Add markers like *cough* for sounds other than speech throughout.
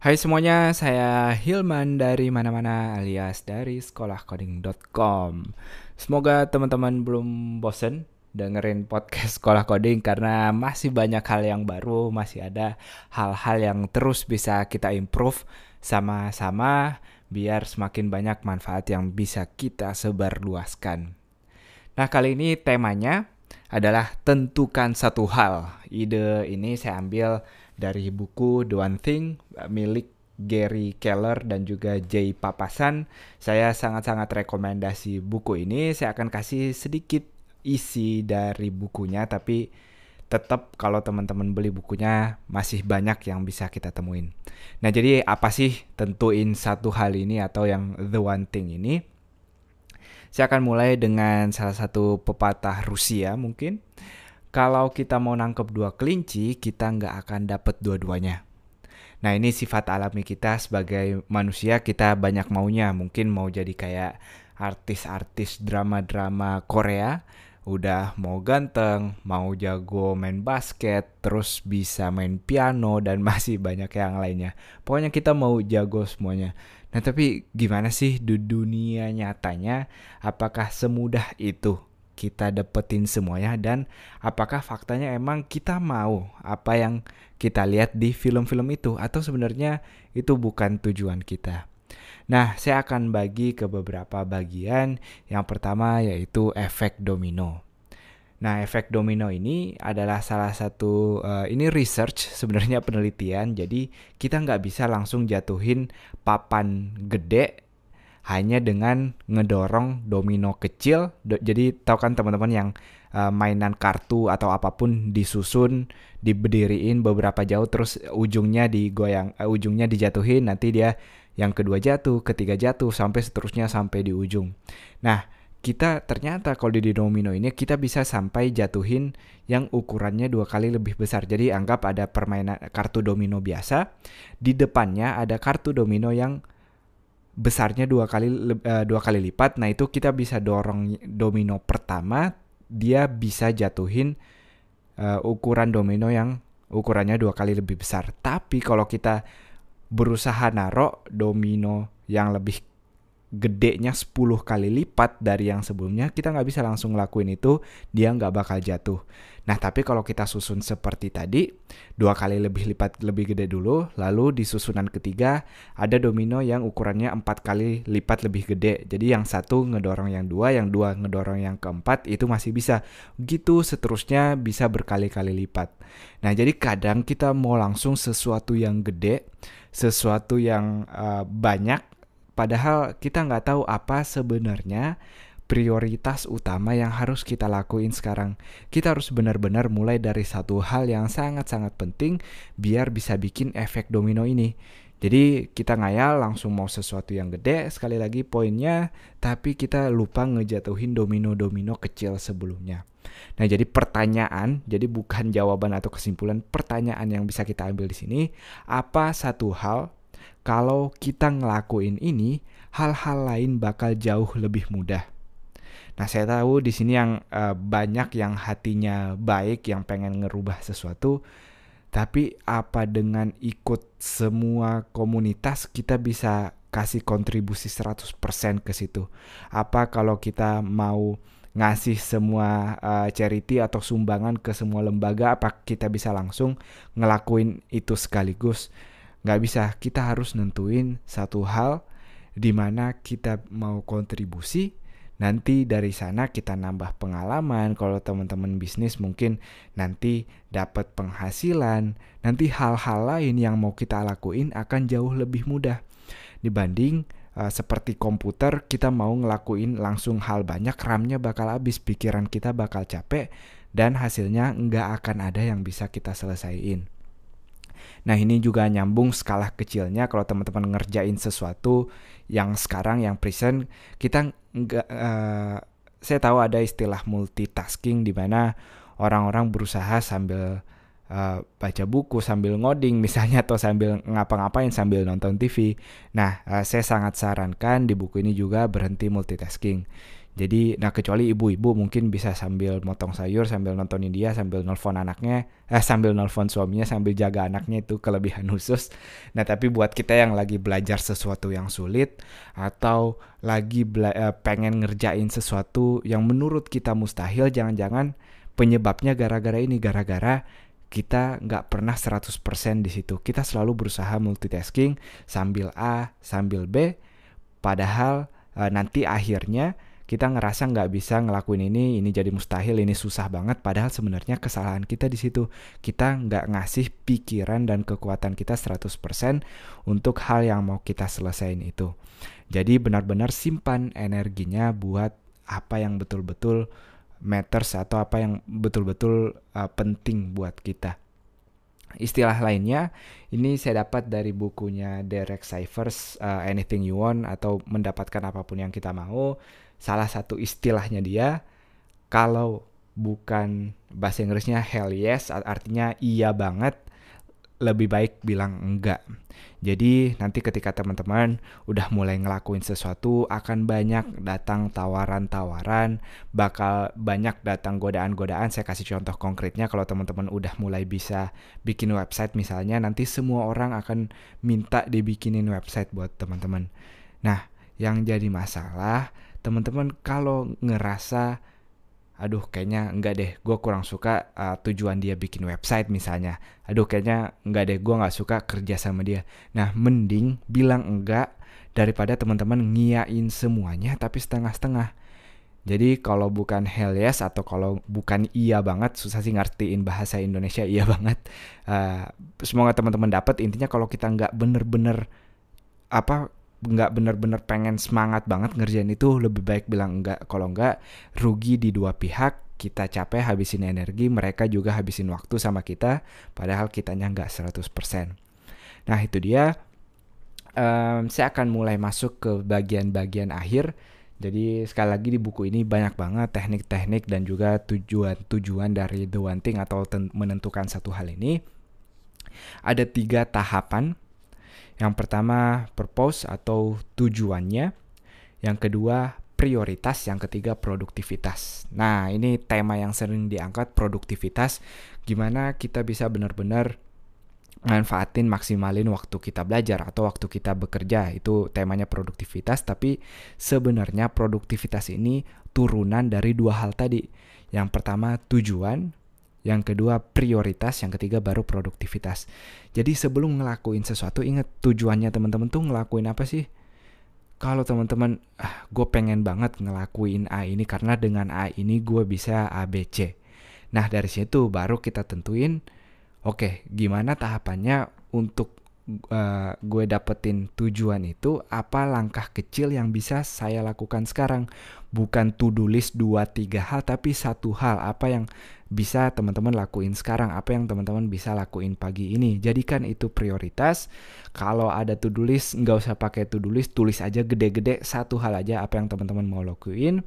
Hai semuanya, saya Hilman dari mana-mana alias dari sekolahcoding.com. Semoga teman-teman belum bosen dengerin podcast sekolah coding karena masih banyak hal yang baru, masih ada hal-hal yang terus bisa kita improve sama-sama biar semakin banyak manfaat yang bisa kita sebarluaskan. Nah, kali ini temanya adalah tentukan satu hal. Ide ini saya ambil dari buku The One Thing milik Gary Keller dan juga Jay Papasan. Saya sangat-sangat rekomendasi buku ini. Saya akan kasih sedikit isi dari bukunya tapi tetap kalau teman-teman beli bukunya masih banyak yang bisa kita temuin. Nah, jadi apa sih tentuin satu hal ini atau yang the one thing ini? Saya akan mulai dengan salah satu pepatah Rusia mungkin kalau kita mau nangkep dua kelinci, kita nggak akan dapet dua-duanya. Nah ini sifat alami kita sebagai manusia, kita banyak maunya. Mungkin mau jadi kayak artis-artis drama-drama Korea, udah mau ganteng, mau jago main basket, terus bisa main piano, dan *laughs* masih banyak yang lainnya. Pokoknya kita mau jago semuanya. Nah tapi gimana sih di dunia nyatanya, apakah semudah itu? Kita dapetin semuanya dan apakah faktanya emang kita mau apa yang kita lihat di film-film itu atau sebenarnya itu bukan tujuan kita. Nah, saya akan bagi ke beberapa bagian. Yang pertama yaitu efek domino. Nah, efek domino ini adalah salah satu uh, ini research sebenarnya penelitian. Jadi kita nggak bisa langsung jatuhin papan gede hanya dengan ngedorong domino kecil. Do, jadi tahu kan teman-teman yang uh, mainan kartu atau apa pun disusun, diberdiriin beberapa jauh terus ujungnya digoyang, uh, ujungnya dijatuhin nanti dia yang kedua jatuh, ketiga jatuh sampai seterusnya sampai di ujung. Nah, kita ternyata kalau di domino ini kita bisa sampai jatuhin yang ukurannya dua kali lebih besar. Jadi anggap ada permainan kartu domino biasa, di depannya ada kartu domino yang besarnya dua kali uh, dua kali lipat. Nah itu kita bisa dorong domino pertama, dia bisa jatuhin uh, ukuran domino yang ukurannya dua kali lebih besar. Tapi kalau kita berusaha narok domino yang lebih gedenya 10 kali lipat dari yang sebelumnya, kita nggak bisa langsung ngelakuin itu, dia nggak bakal jatuh. Nah, tapi kalau kita susun seperti tadi, dua kali lebih lipat lebih gede dulu, lalu di susunan ketiga ada domino yang ukurannya empat kali lipat lebih gede. Jadi yang satu ngedorong yang dua, yang dua ngedorong yang keempat, itu masih bisa. Gitu seterusnya bisa berkali-kali lipat. Nah, jadi kadang kita mau langsung sesuatu yang gede, sesuatu yang uh, banyak, Padahal kita nggak tahu apa sebenarnya prioritas utama yang harus kita lakuin sekarang. Kita harus benar-benar mulai dari satu hal yang sangat-sangat penting biar bisa bikin efek domino ini. Jadi kita ngayal langsung mau sesuatu yang gede sekali lagi poinnya tapi kita lupa ngejatuhin domino-domino kecil sebelumnya. Nah, jadi pertanyaan, jadi bukan jawaban atau kesimpulan, pertanyaan yang bisa kita ambil di sini, apa satu hal kalau kita ngelakuin ini, hal-hal lain bakal jauh lebih mudah. Nah, saya tahu di sini yang uh, banyak yang hatinya baik, yang pengen ngerubah sesuatu, tapi apa dengan ikut semua komunitas kita bisa kasih kontribusi 100% ke situ? Apa kalau kita mau ngasih semua uh, charity atau sumbangan ke semua lembaga apa kita bisa langsung ngelakuin itu sekaligus nggak bisa. Kita harus nentuin satu hal di mana kita mau kontribusi. Nanti dari sana kita nambah pengalaman. Kalau teman-teman bisnis mungkin nanti dapat penghasilan. Nanti hal-hal lain yang mau kita lakuin akan jauh lebih mudah. Dibanding uh, seperti komputer kita mau ngelakuin langsung hal banyak RAM-nya bakal habis pikiran kita bakal capek dan hasilnya nggak akan ada yang bisa kita selesaiin Nah ini juga nyambung skala kecilnya kalau teman-teman ngerjain sesuatu yang sekarang yang present kita nggak uh, saya tahu ada istilah multitasking di mana orang-orang berusaha sambil uh, baca buku sambil ngoding misalnya atau sambil ngapa-ngapain sambil nonton TV. Nah, uh, saya sangat sarankan di buku ini juga berhenti multitasking. Jadi, nah kecuali ibu-ibu mungkin bisa sambil motong sayur, sambil nontonin dia, sambil nelfon anaknya, eh sambil nelfon suaminya, sambil jaga anaknya itu kelebihan *laughs* khusus. Nah, tapi buat kita yang lagi belajar sesuatu yang sulit atau lagi eh, pengen ngerjain sesuatu yang menurut kita mustahil, jangan-jangan penyebabnya gara-gara ini, gara-gara kita nggak pernah 100% di situ. Kita selalu berusaha multitasking sambil A, sambil B, padahal e, nanti akhirnya kita ngerasa nggak bisa ngelakuin ini, ini jadi mustahil, ini susah banget. Padahal sebenarnya kesalahan kita di situ. Kita nggak ngasih pikiran dan kekuatan kita 100% untuk hal yang mau kita selesaiin itu. Jadi benar-benar simpan energinya buat apa yang betul-betul matters atau apa yang betul-betul uh, penting buat kita. Istilah lainnya ini saya dapat dari bukunya Derek Sivers uh, Anything You Want atau mendapatkan apa pun yang kita mau. Salah satu istilahnya dia kalau bukan bahasa Inggrisnya hell yes artinya iya banget lebih baik bilang enggak. Jadi nanti ketika teman-teman udah mulai ngelakuin sesuatu akan banyak datang tawaran-tawaran, bakal banyak datang godaan-godaan. Saya kasih contoh konkretnya kalau teman-teman udah mulai bisa bikin website misalnya, nanti semua orang akan minta dibikinin website buat teman-teman. Nah, yang jadi masalah teman-teman kalau ngerasa aduh kayaknya enggak deh gue kurang suka uh, tujuan dia bikin website misalnya. Aduh kayaknya enggak deh gue nggak suka kerja sama dia. Nah mending bilang enggak daripada teman-teman ngiyain semuanya tapi setengah-setengah. Jadi kalau bukan hell yes atau kalau bukan iya banget susah sih ngertiin bahasa Indonesia iya banget. Uh, semoga teman-teman dapat intinya kalau kita nggak bener-bener apa nggak bener-bener pengen semangat banget ngerjain itu lebih baik bilang enggak kalau enggak rugi di dua pihak kita capek habisin energi mereka juga habisin waktu sama kita padahal kitanya nggak 100% nah itu dia. Um, saya akan mulai masuk ke bagian-bagian akhir. Jadi sekali lagi di buku ini banyak banget teknik-teknik dan juga tujuan-tujuan dari the one thing atau menentukan satu hal ini. Ada tiga tahapan yang pertama purpose atau tujuannya, yang kedua prioritas, yang ketiga produktivitas. Nah, ini tema yang sering diangkat produktivitas. Gimana kita bisa benar-benar manfaatin maksimalin waktu kita belajar atau waktu kita bekerja. Itu temanya produktivitas tapi sebenarnya produktivitas ini turunan dari dua hal tadi. Yang pertama tujuan yang kedua prioritas, yang ketiga baru produktivitas. Jadi sebelum ngelakuin sesuatu ingat tujuannya teman-teman tuh ngelakuin apa sih? Kalau teman-teman, ah, gue pengen banget ngelakuin A ini karena dengan A ini gue bisa A, B, C. Nah dari situ baru kita tentuin, oke okay, gimana tahapannya untuk uh, gue dapetin tujuan itu apa langkah kecil yang bisa saya lakukan sekarang bukan to do list 2 3 hal tapi satu hal apa yang bisa teman-teman lakuin sekarang. Apa yang teman-teman bisa lakuin pagi ini? Jadikan itu prioritas. Kalau ada to do list nggak usah pakai to do list tulis aja gede-gede satu hal aja apa yang teman-teman mau lakuin.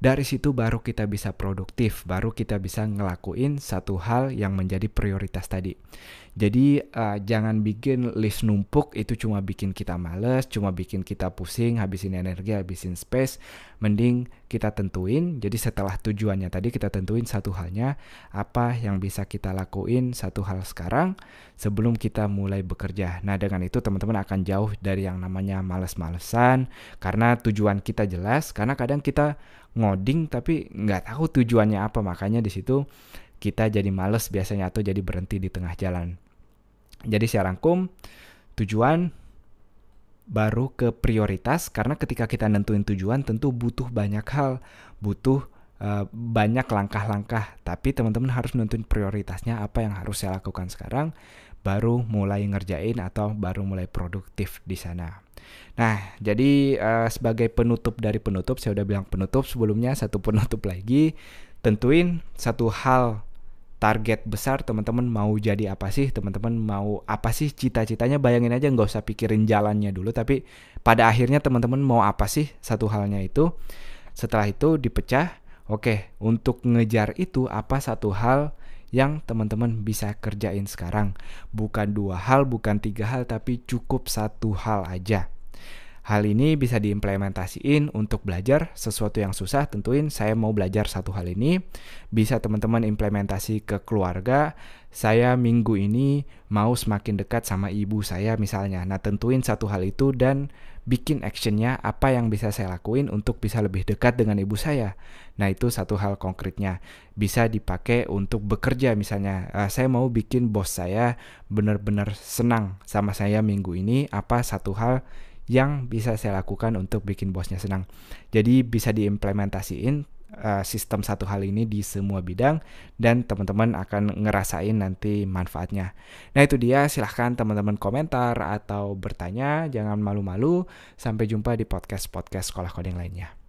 Dari situ baru kita bisa produktif, baru kita bisa ngelakuin satu hal yang menjadi prioritas tadi. Jadi uh, jangan bikin list numpuk itu cuma bikin kita males, cuma bikin kita pusing, habisin energi, habisin space. Mending kita tentuin. Jadi setelah tujuannya tadi kita tentuin satu halnya apa yang bisa kita lakuin satu hal sekarang sebelum kita mulai bekerja. Nah dengan itu teman-teman akan jauh dari yang namanya males-malesan karena tujuan kita jelas. Karena kadang kita ngoding tapi nggak tahu tujuannya apa makanya di situ kita jadi males biasanya atau jadi berhenti di tengah jalan. Jadi saya rangkum tujuan baru ke prioritas karena ketika kita nentuin tujuan tentu butuh banyak hal, butuh uh, banyak langkah-langkah. Tapi teman-teman harus nentuin prioritasnya apa yang harus saya lakukan sekarang baru mulai ngerjain atau baru mulai produktif di sana. Nah, jadi uh, sebagai penutup dari penutup, saya udah bilang penutup sebelumnya, satu penutup lagi, tentuin satu hal target besar teman-teman mau jadi apa sih teman-teman mau apa sih cita-citanya bayangin aja nggak usah pikirin jalannya dulu tapi pada akhirnya teman-teman mau apa sih satu halnya itu. Setelah itu dipecah oke untuk ngejar itu apa satu hal yang teman-teman bisa kerjain sekarang? Bukan dua hal bukan tiga hal tapi cukup satu hal aja Hal ini bisa diimplementasiin untuk belajar sesuatu yang susah. Tentuin saya mau belajar satu hal ini. Bisa teman-teman implementasi ke keluarga. Saya minggu ini mau semakin dekat sama ibu saya misalnya. Nah tentuin satu hal itu dan bikin actionnya apa yang bisa saya lakuin untuk bisa lebih dekat dengan ibu saya. Nah itu satu hal konkretnya. Bisa dipakai untuk bekerja misalnya. Uh, saya mau bikin bos saya benar-benar senang sama saya minggu ini. Apa satu hal yang bisa saya lakukan untuk bikin bosnya senang. Jadi bisa diimplementasiin uh, sistem satu hal ini di semua bidang dan teman-teman akan ngerasain nanti manfaatnya. Nah itu dia silahkan teman-teman komentar atau bertanya jangan malu-malu. Sampai jumpa di podcast-podcast sekolah coding lainnya.